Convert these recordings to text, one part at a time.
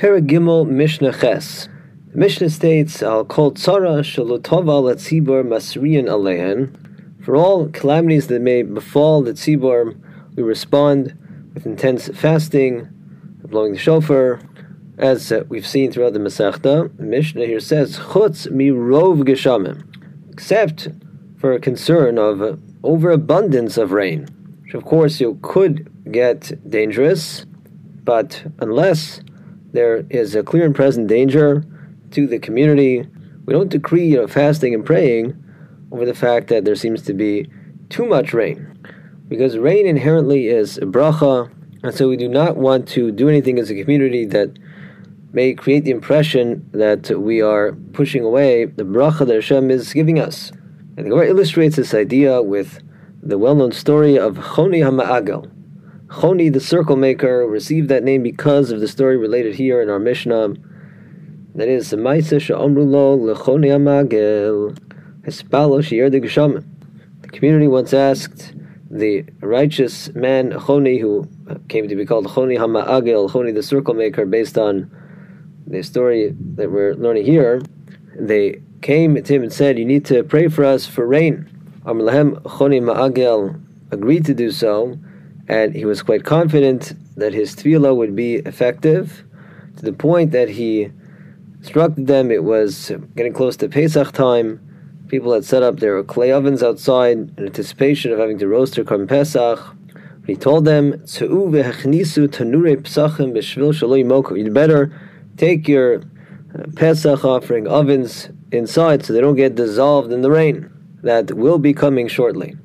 Paragimel Mishnah Ches. The Mishnah states, Al kol tzara shalotova letzibur masriyan alehen. For all calamities that may befall the tzibur, we respond with intense fasting, blowing the shofar, as uh, we've seen throughout the Masechta. The Mishnah here says, Chutz mi rov geshamim, except for a concern of overabundance of rain, which of course you could get dangerous, but unless there is a clear and present danger to the community, we don't decree you know, fasting and praying over the fact that there seems to be too much rain. Because rain inherently is a bracha, and so we do not want to do anything as a community that may create the impression that we are pushing away the bracha that Hashem is giving us. And the Gemara illustrates this idea with the well-known story of Choni HaMa'agel. Choni, the circle maker, received that name because of the story related here in our Mishnah. That is. The community once asked the righteous man Choni, who came to be called Choni HaMa'agel, Choni the circle maker, based on the story that we're learning here, they came to him and said, You need to pray for us for rain. Amalahem Choni Ma'agel agreed to do so, and he was quite confident that his tefillah would be effective to the point that he instructed them. It was getting close to Pesach time. People had set up their clay ovens outside in anticipation of having to roast their korban Pesach. He told them, You'd better take your uh, Pesach offering ovens inside so they don't get dissolved in the rain that will be coming shortly.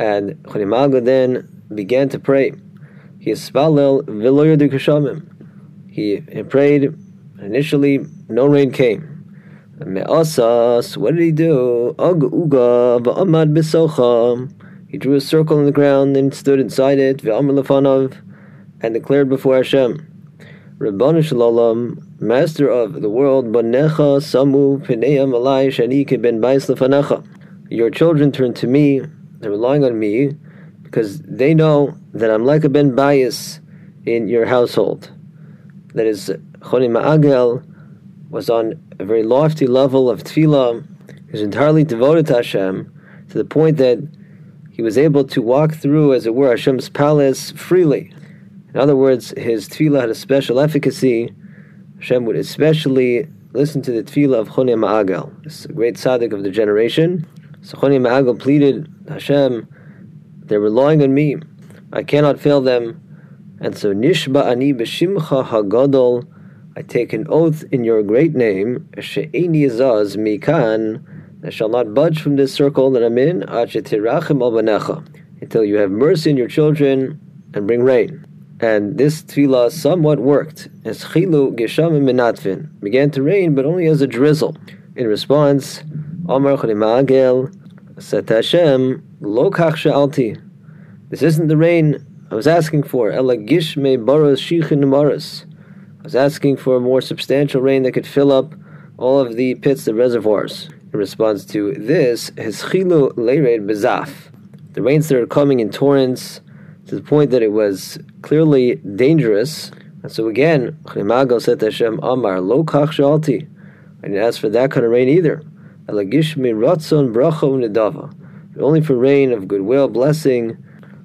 And Choni Ma'agel then began to pray. He spalel kashamim. He prayed. Initially, no rain came. Me'asas, what did he do? Ag uga v'amad b'socha. He drew a circle in the ground and stood inside it, v'amr lefanav, and declared before Hashem. Rabbanu Shalom, Master of the world, Banecha Samu Pineam Alai Shanik ben Bais Lefanecha. Your children turn to me, they're relying on me, because they know that I'm like a ben Bias in your household. That is, Choni Ma'agel was on a very lofty level of tefillah. He was entirely devoted to Hashem, to the point that he was able to walk through, as it were, Hashem's palace freely. In other words, his tefillah had a special efficacy. Hashem would especially listen to the tefillah of Choni Ma'agel, this great tzaddik of the generation. So Choni Ma'agel pleaded, Hashem, they're relying on me. I cannot fail them. And so Nishba ani b'shimcha hagadol, I take an oath in your great name, she'eni zaz mikan, I shall not budge from this circle that I'm in, until you have mercy on your children and bring rain. And this tefillah somewhat worked. As chilu geshamim minatvin began to rain, but only as a drizzle. In response, Amar Choni Ma'agel said to Hashem, Lo kach she'alti. This isn't the rain I was asking for. Ela gishme baros shichin maros. I was asking for a more substantial rain that could fill up all of the pits, the reservoirs. In response to this, his chilu leired bezaf. The rains that are coming in torrents to the point that it was clearly dangerous. And so again, Choni Ma'agel said to Hashem, Amar, lo kach shalti. I didn't ask for that kind of rain either. Nedava. Only for rain of goodwill, blessing,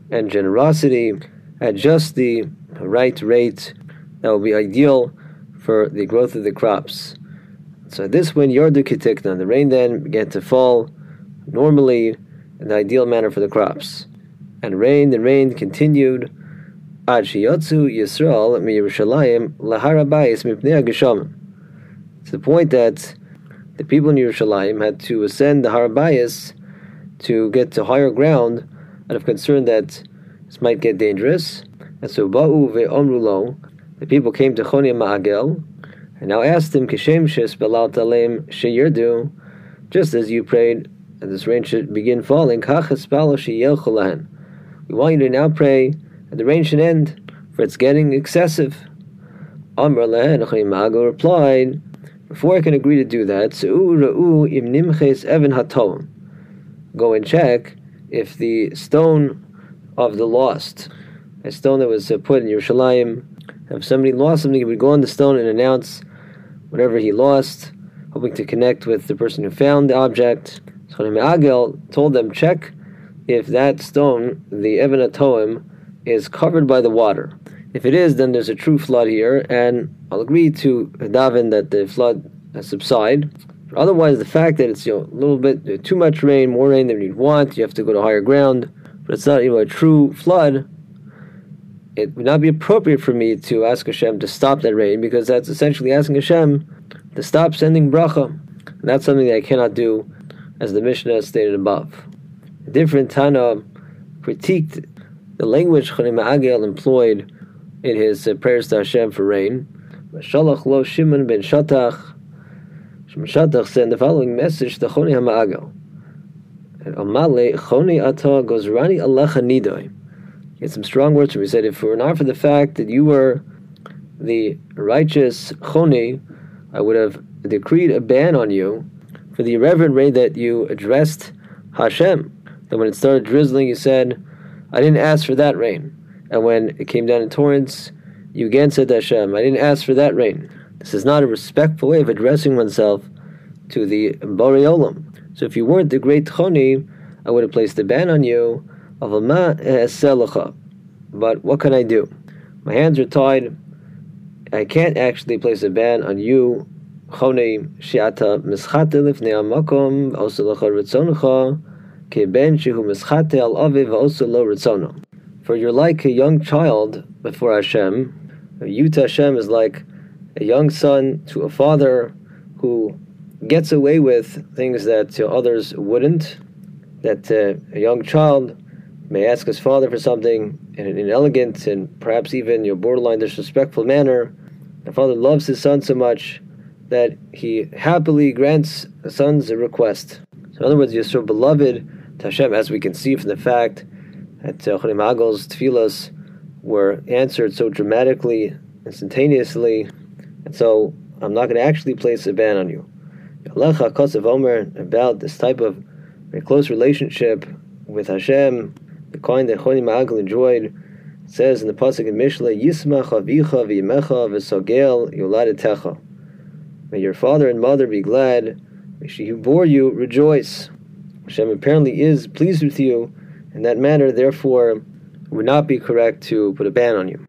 and generosity at just the right rate that will be ideal for the growth of the crops. So this when Yordu Kitikna, the rain then began to fall normally in the ideal manner for the crops and rained and rained continued ad Yisrael mi Yerushalayim laharabayis. To the point that the people in Yerushalayim had to ascend the Harabayas to get to higher ground out of concern that this might get dangerous. And so Ba'u ve'omrulo, the people came to Choni Ma'agel and now asked him, Kishem shes talem sheyirdu, just as you prayed that this rain should begin falling. We want you to now pray that the rain should end, for it's getting excessive. Amr Mago replied, Before I can agree to do that, Go and check if the stone of the lost, a stone that was uh, put in Yerushalayim, If somebody lost something, he would go on the stone and announce whatever he lost, hoping to connect with the person who found the object. So Agel told them, check if that stone, the Evan Atoim, is covered by the water. If it is, then there's a true flood here, and I'll agree to daven that the flood has subside. Otherwise, the fact that it's you know, a little bit too much rain, more rain than you'd want, you have to go to higher ground, but it's not you know a true flood. It would not be appropriate for me to ask Hashem to stop that rain because that's essentially asking Hashem to stop sending bracha. And that's something that I cannot do, as the Mishnah stated above. A different Tana critiqued the language Choni Ma'agel employed in his uh, prayers to Hashem for rain. Shalach lo Shimon ben Shatach. Shimon Shatach sent the following message to Choni HaMa'agel. Amale Choni ata goes Rani alecha nidoy. He had some strong words from He said, if it were not for the fact that you were the righteous Choni, I would have decreed a ban on you for the irreverent way that you addressed Hashem. That when it started drizzling, you said, I didn't ask for that rain. And when it came down in torrents, you again said to Hashem, I didn't ask for that rain. This is not a respectful way of addressing oneself to the Borei So if you weren't the great Choni, I would have placed a ban on you of a But what can I do? My hands are tied. I can't actually place a ban on you, Choni Shiata Mischate Lifnei Amakom, also Lecha Ritzonecha, Keben Shehu Mischate Al Aviv, also Lo Ritzono. For you're like a young child before Hashem. You to Hashem is like a young son to a father who gets away with things that others wouldn't. That uh, a young child may ask his father for something in an inelegant and perhaps even your borderline disrespectful manner. The father loves his son so much that he happily grants the son's request. So, in other words, you're so beloved to Hashem, as we can see from the fact that Choni Ma'agel's tefillas were answered so dramatically, instantaneously, and so I'm not going to actually place a ban on you. Alecha Kosev Omer about this type of very close relationship with Hashem, the kind that Choni Ma'agel enjoyed. says in the pasuk in Mishle, Yismach avicha v'yimecha v'sogel yoladetecha. May your father and mother be glad. May she who bore you rejoice. Hashem apparently is pleased with you in that manner, therefore, it would not be correct to put a ban on you.